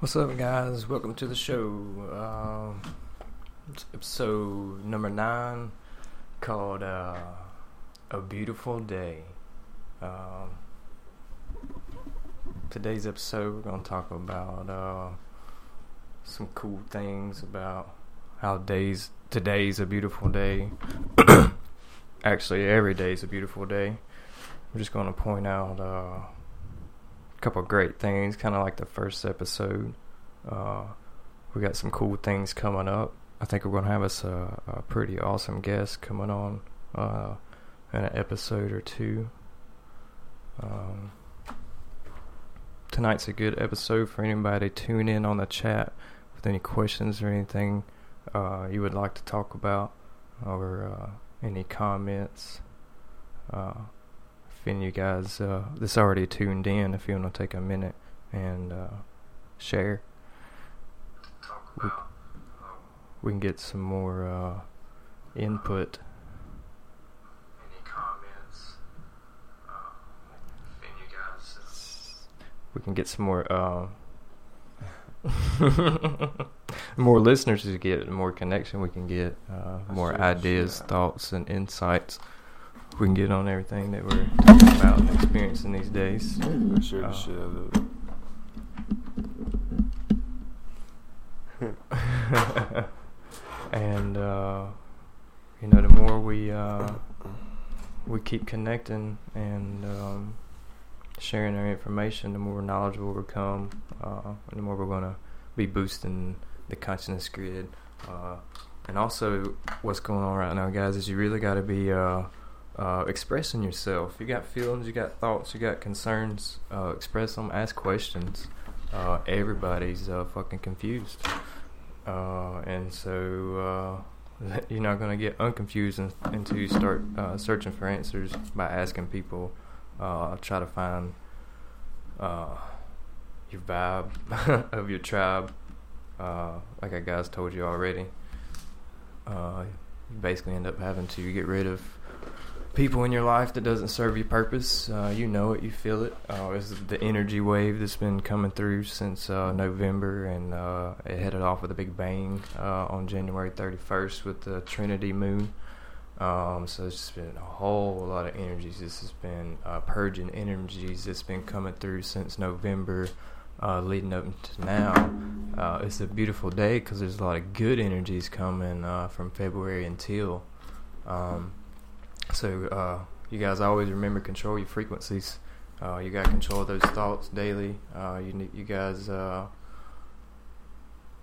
What's up, guys? Welcome to the show. Uh, it's episode number nine called uh, A Beautiful Day. Um, today's episode, we're going to talk about uh, some cool things about how days today's a beautiful day. Actually, every day is a beautiful day. I'm just going to point out uh, couple great things, kind of like the first episode. Uh, we got some cool things coming up. I think we're going to have us a, a, pretty awesome guest coming on uh, in an episode or two. Um, tonight's a good episode for anybody to tune in on the chat with any questions or anything uh, you would like to talk about or uh, any comments. Uh, of you guys uh, that's already tuned in, if you want to take a minute and uh, share, we, we, can get some more uh, input. Any comments? if any guys, we can get some more. more listeners to get, more connection we can get, uh, more ideas, thoughts, and insights we can get on everything that we're talking about and experiencing these days. Yeah, share the uh, shit out of it. and uh, you know, the more we uh, we keep connecting and um, sharing our information, the more knowledgeable we become, uh, and the more we're gonna be boosting the consciousness grid. Uh, and also, what's going on right now, guys, is you really got to be uh, expressing yourself. You got feelings, you got thoughts, you got concerns. Uh, express them, ask questions. Uh, everybody's uh, fucking confused, uh, and so uh, you're not gonna get unconfused until you start searching for answers by asking people. try to find your vibe of your tribe, like I guys told you already. you basically end up having to get rid of people in your life that doesn't serve your purpose. Uh, you know it, you feel it. Uh, it's the energy wave that's been coming through since uh, November, and uh, it headed off with a big bang uh, on January 31st with the Trinity Moon. Um, so it's just been a whole lot of energies. This has been uh, purging energies that's been coming through since November, leading up to now. it's a beautiful day because there's a lot of good energies coming from February until. Um, so uh, you guys always remember control your frequencies. Uh, you got to control those thoughts daily. Uh, you you guys uh,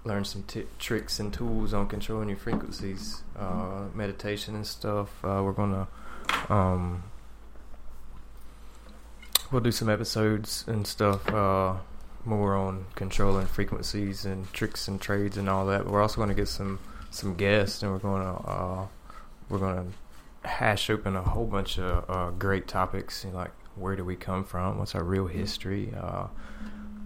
learn some t- tricks and tools on controlling your frequencies, uh, meditation and stuff. Uh, we're gonna um, we'll do some episodes and stuff more on controlling frequencies and tricks and trades and all that. But we're also going to get some some guests, and we're going to we're going to hash open a whole bunch of uh, great topics, you know, like where do we come from, what's our real history. Uh,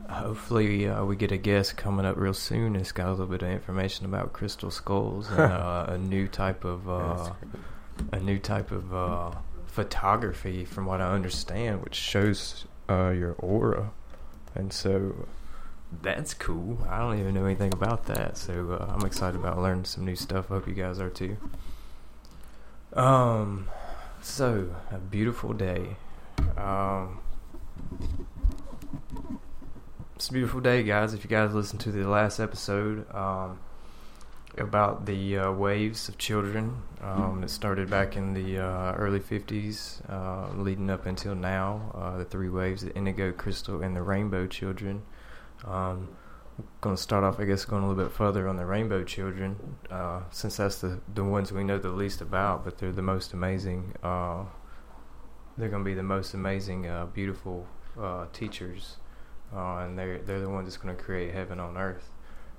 hopefully, uh, we get a guest coming up real soon. It's got a little bit of information about crystal skulls and uh, a new type of uh, a new type of uh, photography, from what I understand, which shows your aura, and so that's cool. I don't even know anything about that, so I'm excited about learning some new stuff. I hope you guys are too. Um, so a beautiful day. Um, it's a beautiful day, guys. If you guys listened to the last episode, um, about the uh, waves of children um, that started back in the uh, early 50s, uh, leading up until now. Uh, the three waves the indigo, crystal, and the rainbow children. Um, going to start off, I guess, going a little bit further on the Rainbow Children, uh, since that's the the ones we know the least about, but they're the most amazing. Uh, they're going to be the most amazing, uh, beautiful uh, teachers, uh, and they're they're the ones that's going to create heaven on earth.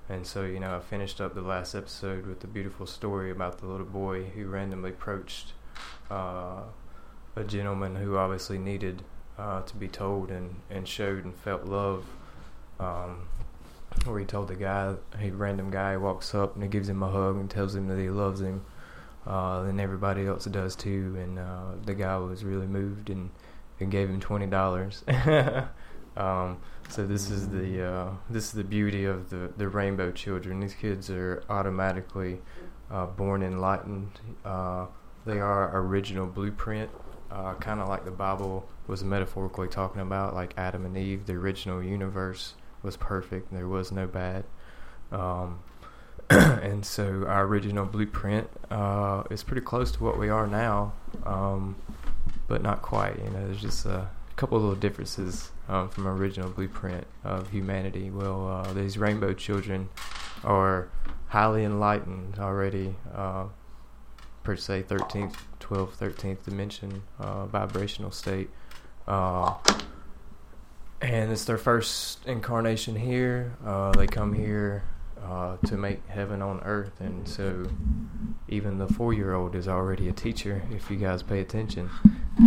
And so, you know, I finished up the last episode with the beautiful story about the little boy who randomly approached uh, a gentleman who obviously needed to be told and, and showed and felt love. Um, where he told the guy, a random guy walks up and he gives him a hug and tells him that he loves him. Uh, and everybody else does too. And uh, the guy was really moved and, and gave him twenty dollars. Um, so this is the uh, this is the beauty of the the rainbow children. These kids are automatically uh, born enlightened. Uh, they are original blueprint, uh, kind of like the Bible was metaphorically talking about, like Adam and Eve. The original universe was perfect. There was no bad. Um, and so our original blueprint uh, is pretty close to what we are now, um, but not quite. You know, there's just a couple of little differences um, from original blueprint of humanity. Well, uh, these rainbow children are highly enlightened already, uh, per se, 13th, 12th, 13th dimension uh, vibrational state. And it's their first incarnation here. Uh, they come here uh, to make heaven on earth, and so even the four-year-old is already a teacher. If you guys pay attention,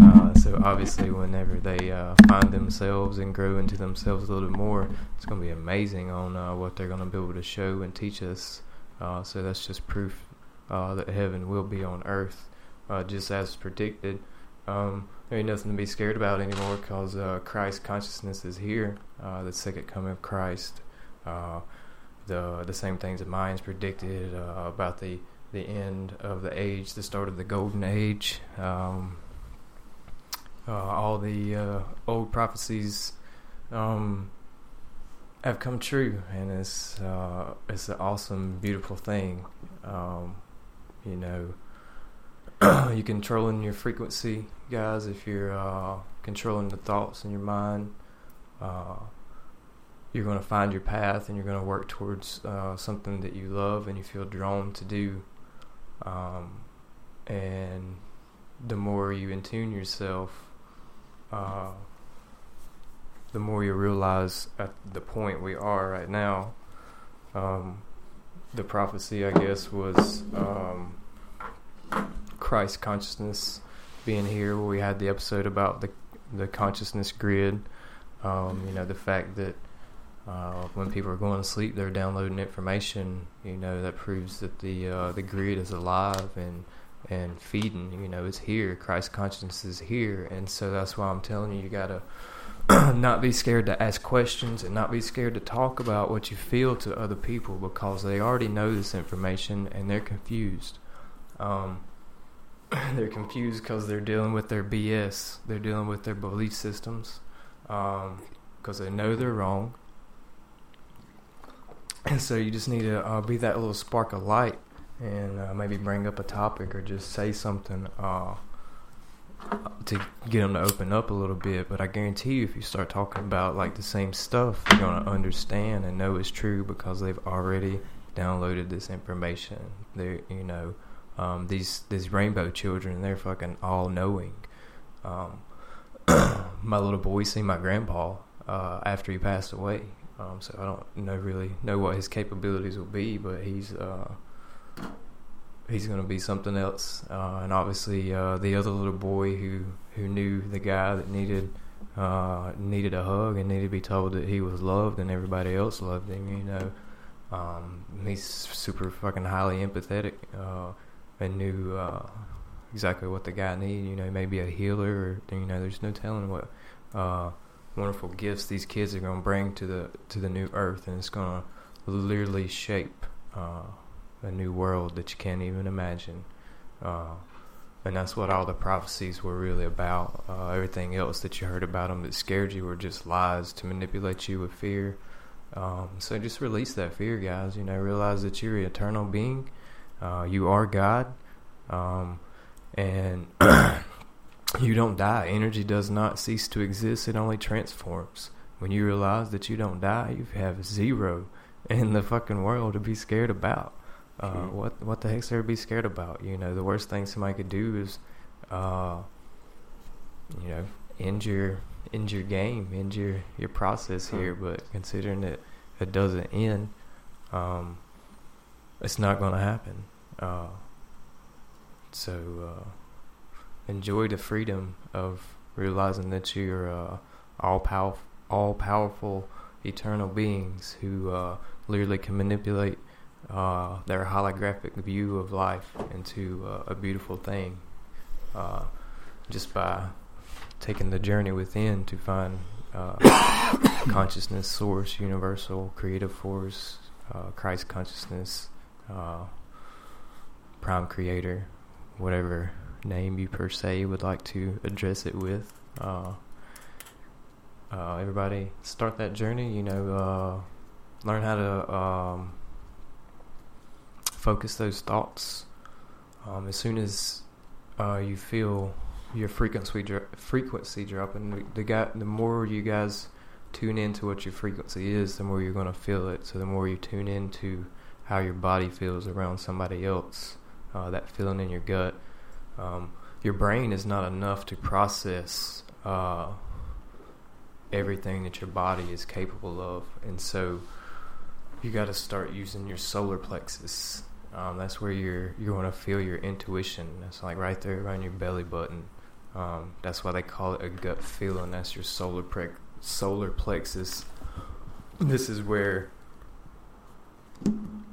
uh, so obviously, whenever they uh, find themselves and grow into themselves a little bit more, it's going to be amazing on uh, what they're going to be able to show and teach us. Uh, so that's just proof that heaven will be on earth, just as predicted. Um, there ain't nothing to be scared about anymore because uh, Christ consciousness is here. Uh, the second coming of Christ. Uh, the the same things that Mayans predicted uh, about the the end of the age, the start of the golden age. Um, uh, all the uh, old prophecies um, have come true, and it's it's an awesome, beautiful thing. Um, you know, you're controlling your frequency, guys. If you're uh, controlling the thoughts in your mind, uh, you're going to find your path and you're going to work towards uh, something that you love and you feel drawn to do. Um, and the more you intune yourself, uh, the more you realize at the point we are right now. Um, the prophecy, I guess, was. Um, Christ consciousness being here, where we had the episode about the the consciousness grid. Um, you know, the fact that uh, when people are going to sleep, they're downloading information. You know, that proves that the uh, the grid is alive and and feeding. You know, it's here. Christ consciousness is here, and so that's why I'm telling you, you gotta not be scared to ask questions and not be scared to talk about what you feel to other people because they already know this information and they're confused. Um, they're confused because they're dealing with their BS. They're dealing with their belief systems because um, they know they're wrong. And so you just need to uh, be that little spark of light and uh, maybe bring up a topic or just say something uh, to get them to open up a little bit. But I guarantee you, if you start talking about like the same stuff, they're going to understand and know it's true because they've already downloaded this information. They, you know, um, these these rainbow children, they're fucking all knowing. Um, my little boy seen my grandpa uh, after he passed away, um, so I don't know really know what his capabilities will be, but he's uh, he's going to be something else. Uh, and obviously, uh, the other little boy who who knew the guy that needed uh, needed a hug and needed to be told that he was loved and everybody else loved him. You know, um, he's super fucking highly empathetic. Uh, and knew uh, exactly what the guy needed. You know, maybe a healer, or you know, there's no telling what uh, wonderful gifts these kids are going to bring to the to the new earth, and it's going to literally shape uh, a new world that you can't even imagine. Uh, and that's what all the prophecies were really about. Uh, everything else that you heard about them that scared you were just lies to manipulate you with fear. Um, so just release that fear, guys. You know, realize that you're an eternal being uh, you are God, um, and you don't die. Energy does not cease to exist; it only transforms. When you realize that you don't die, you have zero in the fucking world to be scared about. Uh, what what the heck's there to be scared about? You know, the worst thing somebody could do is, uh, you know, end your end your game, end your your process here. But considering that it doesn't end, um, it's not going to happen. Uh, so uh, enjoy the freedom of realizing that you're uh, all powerful, all powerful, eternal beings who uh, literally can manipulate uh, their holographic view of life into uh, a beautiful thing, just by taking the journey within to find consciousness, source, universal, creative force, Christ consciousness, uh, prime creator, whatever name you per se would like to address it with. Uh, uh, everybody start that journey, you know, uh, learn how to um, focus those thoughts. Um, as soon as uh, you feel your frequency dro- frequency dropping, the, the guy, the more you guys tune into what your frequency is, the more you're going to feel it. So the more you tune into how your body feels around somebody else, uh, that feeling in your gut, um, your brain is not enough to process uh, everything that your body is capable of, and so you got to start using your solar plexus. Um, that's where you're you're going to feel your intuition. That's like right there around your belly button. Um, that's why they call it a gut feeling. That's your solar pre- solar plexus. This is where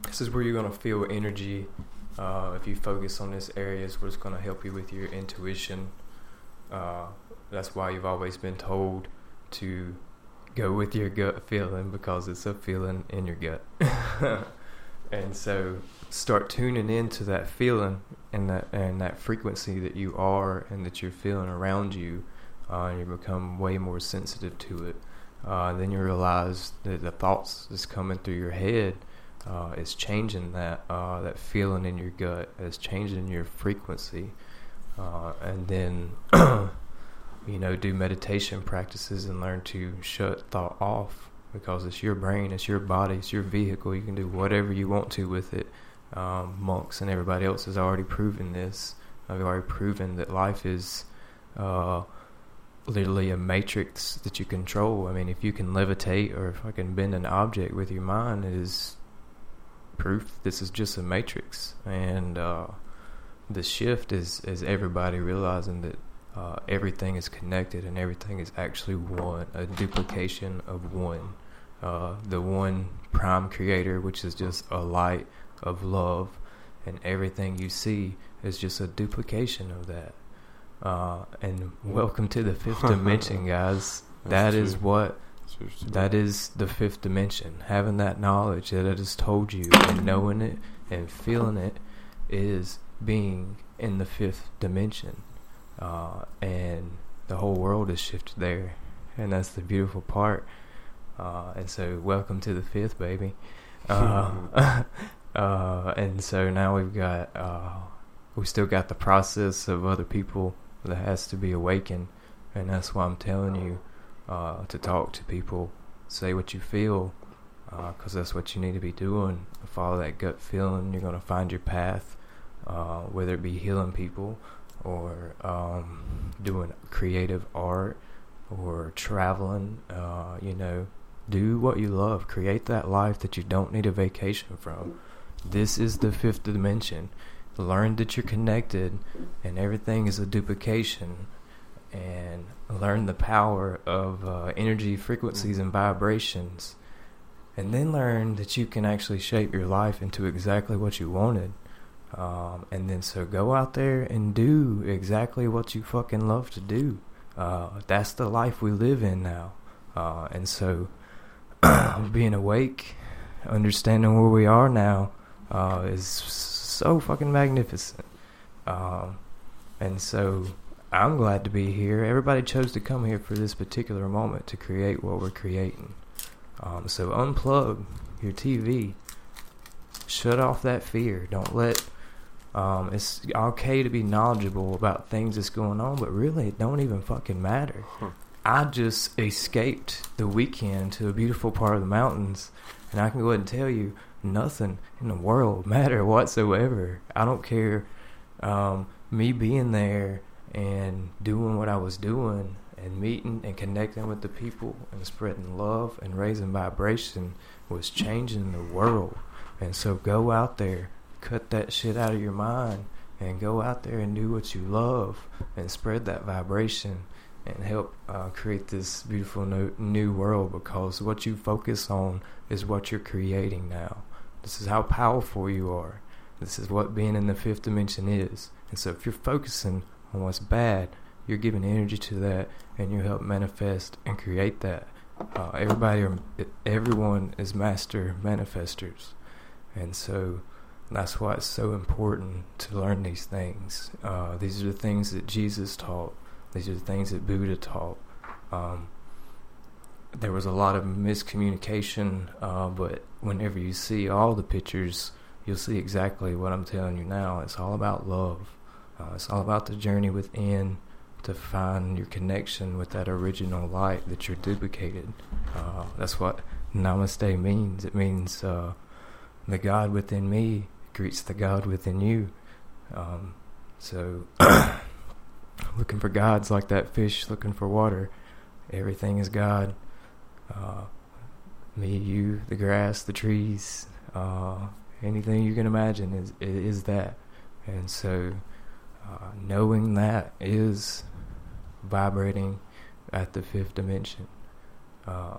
this is where you're going to feel energy. Uh, if you focus on this area, it's what's going to help you with your intuition. Uh, that's why you've always been told to go with your gut feeling because it's a feeling in your gut. and so start tuning into that feeling and that and that frequency that you are and that you're feeling around you uh, and you become way more sensitive to it. Uh, then you realize that the thoughts that's coming through your head uh, is changing that uh, that feeling in your gut, is changing your frequency, uh, and then you know do meditation practices and learn to shut thought off because it's your brain, it's your body, it's your vehicle. You can do whatever you want to with it. Um, monks and everybody else has already proven this. I've already proven that life is uh, literally a matrix that you control. I mean, if you can levitate or if I can bend an object with your mind, it is proof this is just a matrix. And uh, the shift is is everybody realizing that uh, everything is connected and everything is actually one, a duplication of one. Uh, the one prime creator, which is just a light of love, and everything you see is just a duplication of that. Uh, and welcome to the fifth dimension, guys. That is what that is the fifth dimension. Having that knowledge that it has told you, and knowing it and feeling it, is being in the fifth dimension. Uh, and the whole world is shifted there, and that's the beautiful part. Uh, and so, welcome to the fifth, baby. Uh, uh, and so now we've got uh, we still got the process of other people that has to be awakened, and that's why I'm telling you uh, to talk to people, say what you feel, because that's what you need to be doing. Follow that gut feeling. You're gonna find your path, whether it be healing people or um, doing creative art or traveling, uh, you know, do what you love. Create that life that you don't need a vacation from. This is the fifth dimension. Learn that you're connected and everything is a duplication. And learn the power of uh, energy, frequencies, and vibrations. And then learn that you can actually shape your life into exactly what you wanted. Um, and then so go out there and do exactly what you fucking love to do. Uh, that's the life we live in now. Uh, and so being awake, understanding where we are now, uh, is so fucking magnificent. Um, and so I'm glad to be here. Everybody chose to come here for this particular moment to create what we're creating. Um, so unplug your TV. Shut off that fear. Don't let um, it's okay to be knowledgeable about things that's going on, but really it don't even fucking matter. Huh. I just escaped the weekend to a beautiful part of the mountains, and I can go ahead and tell you nothing in the world matter whatsoever. I don't care. Um, me being there and doing what I was doing and meeting and connecting with the people and spreading love and raising vibration was changing the world. And so go out there cut that shit out of your mind and go out there and do what you love and spread that vibration and help uh, create this beautiful new, new world because what you focus on is what you're creating now. This is how powerful you are. This is what being in the fifth dimension is. And so if you're focusing on what's bad, you're giving energy to that, and you help manifest and create that. Uh, everybody, everyone is master manifestors, and so that's why it's so important to learn these things. Uh, these are the things that Jesus taught. These are the things that Buddha taught. Um, there was a lot of miscommunication, uh, but whenever you see all the pictures, you'll see exactly what I'm telling you now. It's all about love. Uh, it's all about the journey within to find your connection with that original light that you're duplicated. Uh, that's what Namaste means. It means uh, the God within me greets the God within you. Um, so, looking for gods like that fish looking for water. Everything is God. Uh, me, you, the grass, the trees, uh, anything you can imagine is is that. And so, uh, knowing that is vibrating at the fifth dimension. Uh,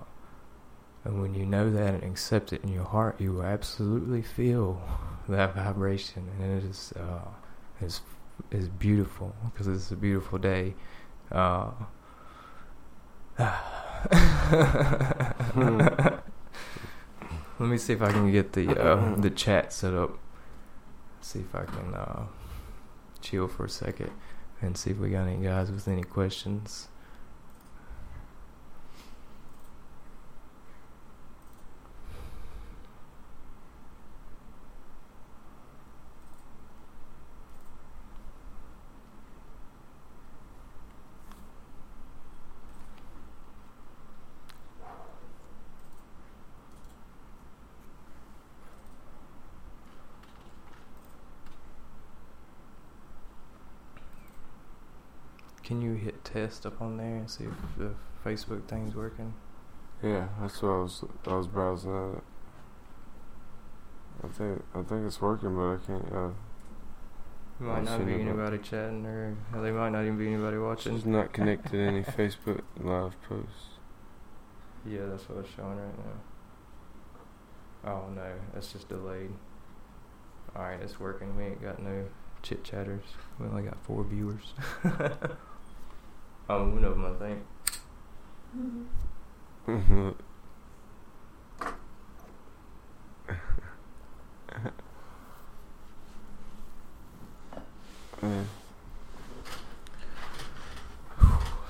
and when you know that and accept it in your heart, you will absolutely feel that vibration, and it is uh, is is beautiful because it's a beautiful day. Uh, Let me see if I can get the uh, the chat set up. See if I can uh, chill for a second and see if we got any guys with any questions. Can you hit test up on there and see if the Facebook thing's working? Yeah, that's what I was. I was browsing at. I think I think it's working, but I can't. Uh, might not be anybody chatting, or there might not even be anybody watching. It's not connected to any Facebook live posts. Yeah, that's what it's showing right now. Oh no, that's just delayed. Alright, it's working. We ain't got no chit chatters. We only got four viewers. I'm one of them, I think.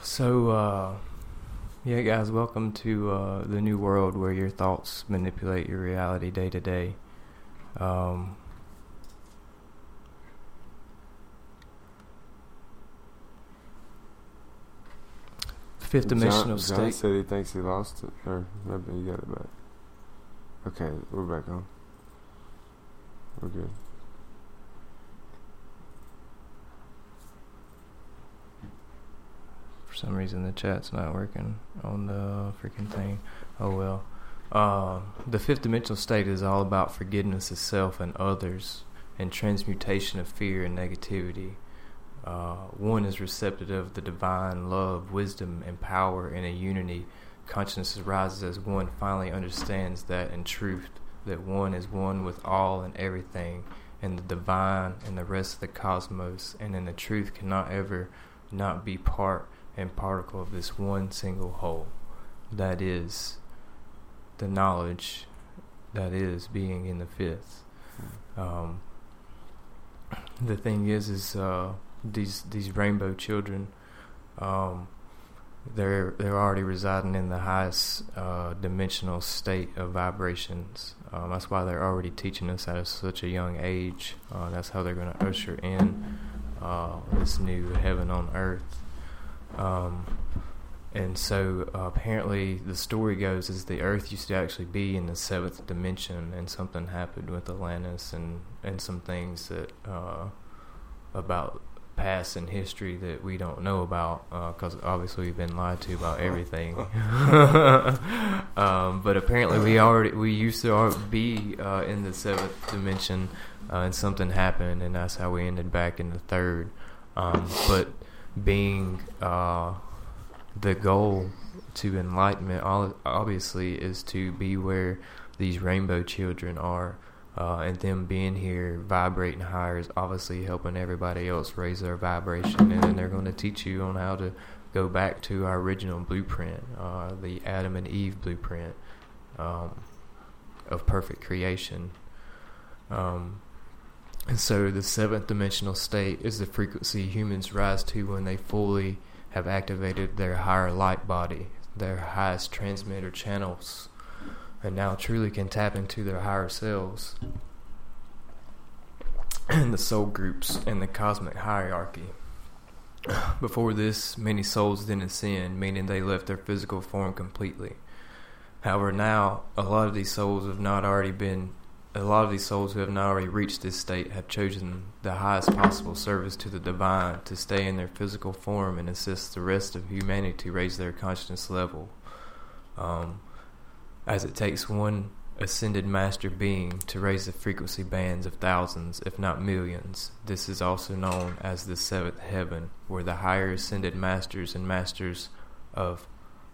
So, uh, yeah, guys, welcome to uh, the new world where your thoughts manipulate your reality day to day. Um, fifth dimensional John, state. John said he thinks he lost it, or maybe he got it back. Okay, we're back on. We're good. For some reason, the chat's not working on the freaking thing. Oh well. Uh, the fifth dimensional state is all about forgiveness of self and others, and transmutation of fear and negativity. Uh, one is receptive of the divine love, wisdom, and power in a unity. Consciousness rises as one finally understands that in truth, that one is one with all and everything, and the divine and the rest of the cosmos, and in the truth cannot ever not be part and particle of this one single whole. That is the knowledge that is being in the fifth. Um, the thing is, is uh, these these rainbow children, um, they're they're already residing in the highest uh, dimensional state of vibrations. Um, that's why they're already teaching us at such a young age. Uh, that's how they're going to usher in uh, this new heaven on earth. Um, and so uh, apparently the story goes is the Earth used to actually be in the seventh dimension, and something happened with Atlantis and and some things that uh, about past in history that we don't know about because uh, obviously we've been lied to about everything. um, but apparently we already we used to be uh, in the seventh dimension, uh, and something happened, and that's how we ended back in the third. Um, but being uh, the goal to enlightenment, obviously, is to be where these rainbow children are. Uh, and them being here, vibrating higher, is obviously helping everybody else raise their vibration. And then they're going to teach you on how to go back to our original blueprint, uh, the Adam and Eve blueprint um, of perfect creation. Um, and so the seventh dimensional state is the frequency humans rise to when they fully have activated their higher light body, their highest transmitter channels, and now truly can tap into their higher selves and the soul groups and the cosmic hierarchy. Before this, many souls didn't ascend, meaning they left their physical form completely. However, now a lot of these souls have not already been a lot of these souls who have not already reached this state have chosen the highest possible service to the divine to stay in their physical form and assist the rest of humanity to raise their consciousness level. Um, as it takes one ascended master being to raise the frequency bands of thousands, if not millions. This is also known as the seventh heaven, where the higher ascended masters and masters of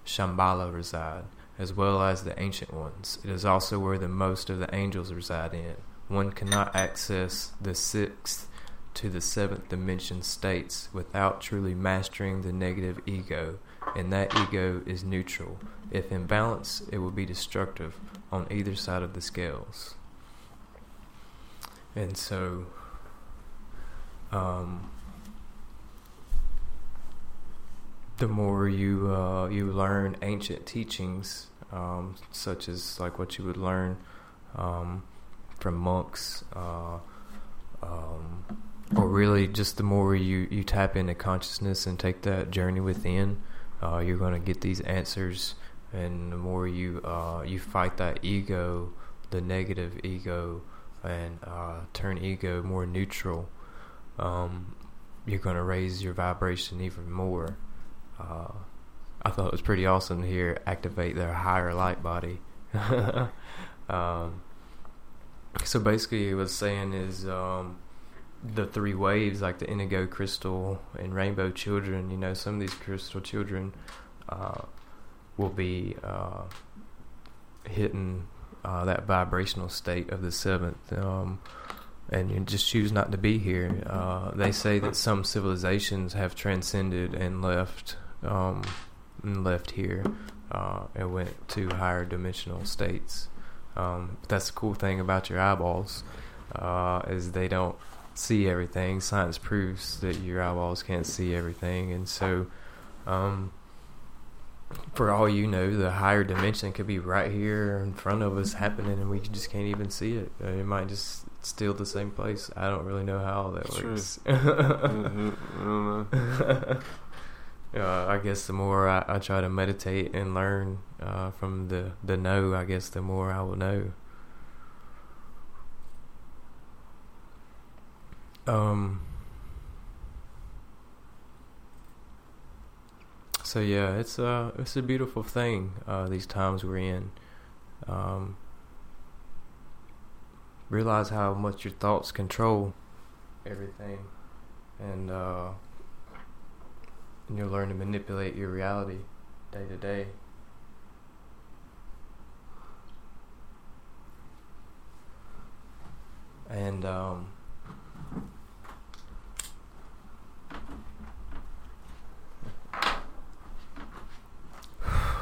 Shambhala reside as well as the ancient ones. It is also where the most of the angels reside in. One cannot access the sixth to the seventh dimension states without truly mastering the negative ego, and that ego is neutral. If in balance, it will be destructive on either side of the scales. And so, um, the more you uh, you learn ancient teachings, um, such as like what you would learn um, from monks, uh, um, or really just the more you, you tap into consciousness and take that journey within, uh, you're going to get these answers. And the more you uh, you fight that ego, the negative ego, and uh, turn ego more neutral, um, you're going to raise your vibration even more. Uh, I thought it was pretty awesome to hear activate their higher light body. um, so basically, it was saying is um, the three waves, like the indigo crystal and rainbow children. You know, some of these crystal children uh, will be uh, hitting uh, that vibrational state of the seventh. Um, and you just choose not to be here. Uh, they say that some civilizations have transcended and left um, and left here uh, and went to higher dimensional states. Um, but that's the cool thing about your eyeballs uh, is they don't see everything. Science proves that your eyeballs can't see everything, and so um, for all you know, the higher dimension could be right here in front of us happening, and we just can't even see it. Uh, it might just still the same place. I don't really know how that works. mm-hmm. I don't know. uh, I guess the more I, I, try to meditate and learn uh, from the the know, I guess the more I will know. Um. So yeah, it's a uh, it's a beautiful thing. Uh, these times we're in. Um, realize how much your thoughts control everything, and uh, and you'll learn to manipulate your reality day to day. And um,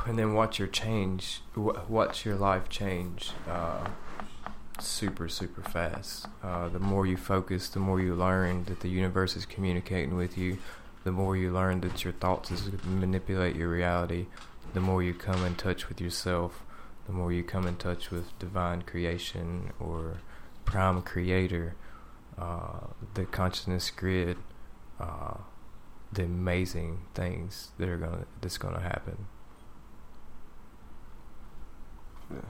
and then watch your change, watch your life change, uh, super super fast. Uh, the more you focus, the more you learn that the universe is communicating with you the more you learn that your thoughts is manipulate your reality, the more you come in touch with yourself, the more you come in touch with divine creation or prime creator, uh, the consciousness grid, uh, the amazing things that are gonna that's gonna happen. Yeah.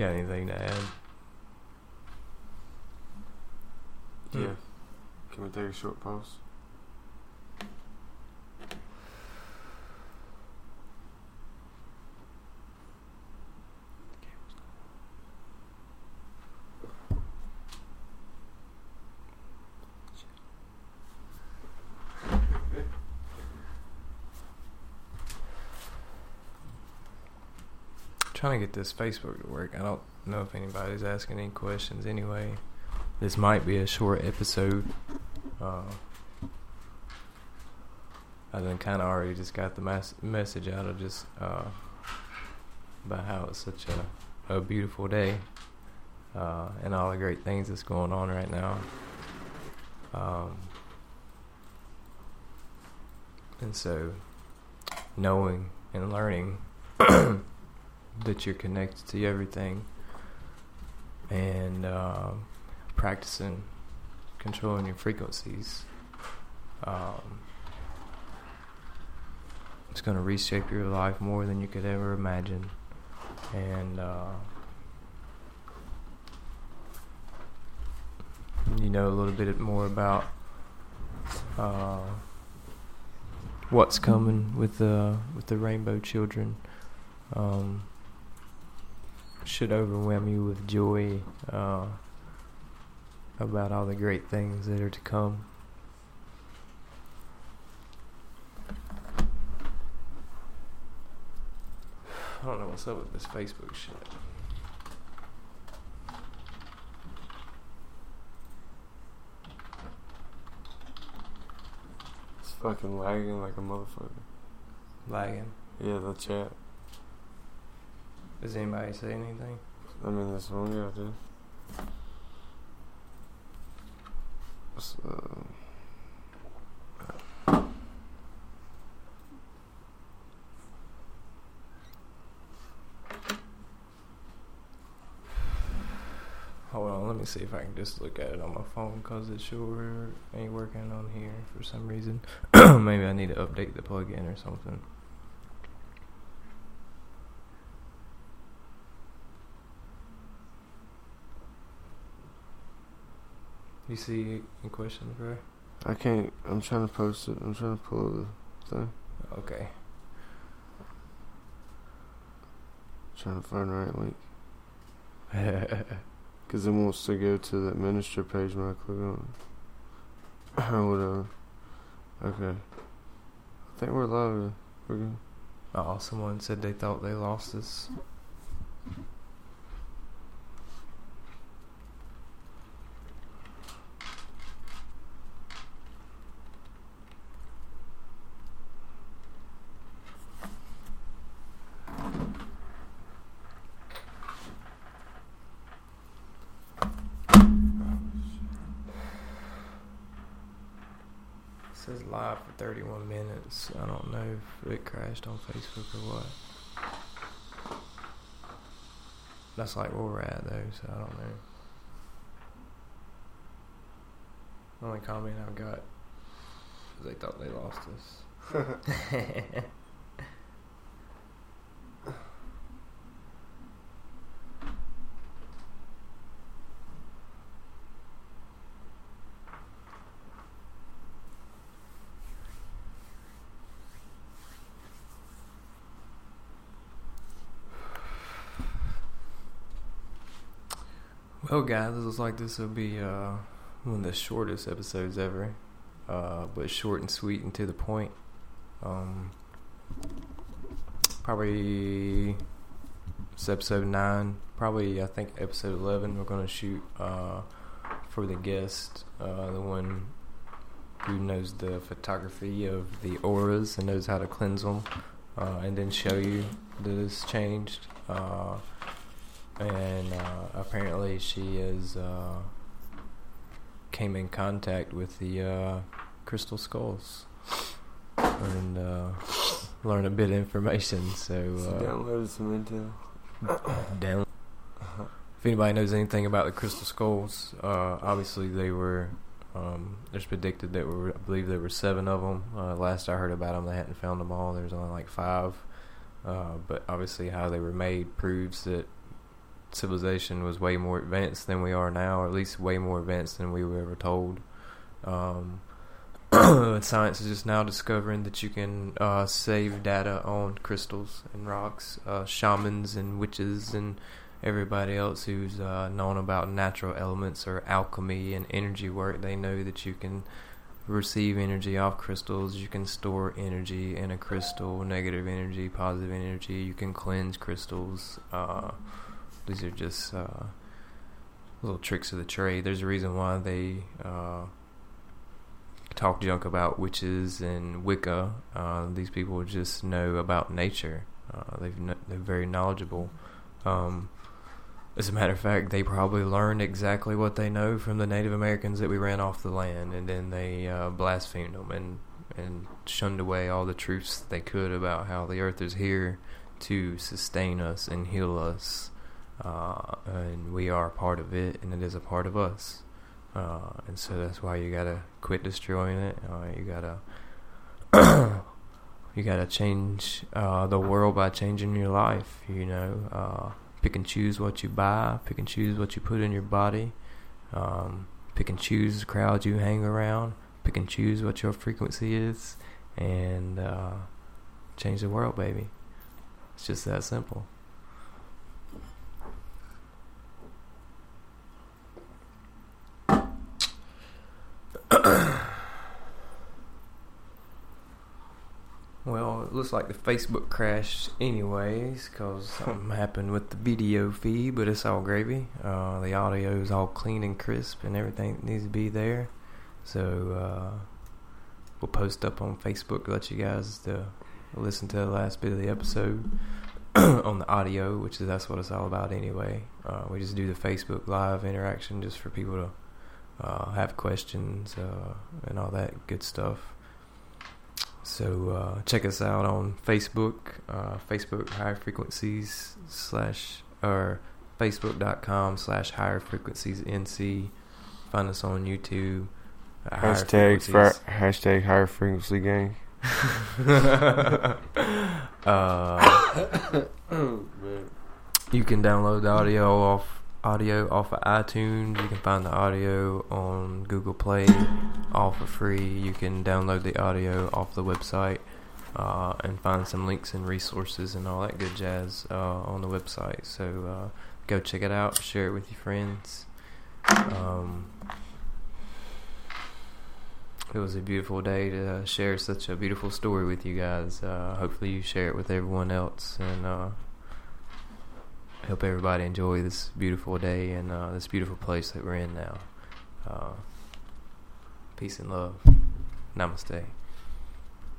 got anything to add? Yeah. Can we take a short pause? Trying to get this Facebook to work. I don't know if anybody's asking any questions anyway. This might be a short episode. Uh, I then kind of already just got the mas- message out of just uh, about how it's such a, a beautiful day uh, and all the great things that's going on right now. Um, and so, knowing and learning that you're connected to everything and uh, practicing controlling your frequencies. Um, it's going to reshape your life more than you could ever imagine. And uh, you know a little bit more about uh, what's coming with the with the Rainbow Children. Um, should overwhelm you with joy uh, about all the great things that are to come. I don't know what's up with this Facebook shit. It's fucking lagging like a motherfucker. Lagging. Yeah, the chat. Does anybody say anything? I mean, this one guy did. So, Hold on, let me see if I can just look at it on my phone because it sure ain't working on here for some reason. Maybe I need to update the plugin or something. You see any questions, bro? I can't. I'm trying to post it. I'm trying to pull the thing. Okay. trying to find the right link. Because it wants to go to the administer page when I click on it. Or oh, Whatever. Okay. I think we're live. We're good. oh, someone said they thought they lost us. Says live for 31 minutes. I don't know if it crashed on Facebook or what. That's like where we're at though, so I don't know. The only comment I got was they thought they lost us. Well, guys, it looks like this will be uh, one of the shortest episodes ever, uh, but short and sweet and to the point. Um, probably it's episode nine. Probably I think episode eleven. We're gonna shoot uh, for the guest, uh, the one who knows the photography of the auras and knows how to cleanse them, uh, and then show you that it's changed. And uh, apparently she is uh, came in contact with the uh, crystal skulls and uh, learned a bit of information. So She uh, downloaded some intel. down. If anybody knows anything about the crystal skulls, uh, obviously they were. Um, there's predicted that were, I believe there were seven of them. Uh, last I heard about them, they hadn't found them all. There's only like five. Uh, but obviously, how they were made proves that civilization was way more advanced than we are now, or at least way more advanced than we were ever told. Um, science is just now discovering that you can uh, save data on crystals and rocks. Uh, shamans and witches and everybody else who's uh, known about natural elements or alchemy and energy work, they know that you can receive energy off crystals. You can store energy in a crystal, negative energy, positive energy. You can cleanse crystals. These are just uh, little tricks of the trade. There's a reason why they uh, talk junk about witches and Wicca. Uh, these people just know about nature. Uh, they've they're very knowledgeable. Um, as a matter of fact, they probably learned exactly what they know from the Native Americans that we ran off the land, and then they uh, blasphemed them and and shunned away all the truths they could about how the earth is here to sustain us and heal us, uh, and we are a part of it, and it is a part of us. Uh, and so that's why you gotta quit destroying it. Uh, you gotta you gotta change uh, the world by changing your life. You know, uh, pick and choose what you buy, pick and choose what you put in your body, um, pick and choose the crowd you hang around, pick and choose what your frequency is, and uh, change the world, baby. It's just that simple. Well, it looks like the Facebook crashed anyways because something happened with the video feed, but it's all gravy. Uh, the audio is all clean and crisp and everything needs to be there. So uh, we'll post up on Facebook to let you guys to listen to the last bit of the episode on the audio, which is that's what it's all about anyway. Uh, we just do the Facebook live interaction just for people to uh, have questions uh, and all that good stuff. So uh, check us out on Facebook, uh, Facebook Higher Frequencies slash or Facebook.com slash Higher Frequencies NC. Find us on YouTube. Hashtag fir- hashtag Higher Frequency Gang. uh, you can download the audio off audio off of iTunes. You can find the audio on Google Play, all for free. You can download the audio off the website uh, and find some links and resources and all that good jazz uh, on the website. So uh, go check it out, share it with your friends. Um, it was a beautiful day to share such a beautiful story with you guys. Uh, hopefully, you share it with everyone else and hope everybody enjoy this beautiful day and uh, this beautiful place that we're in now. Uh, peace and love. Namaste.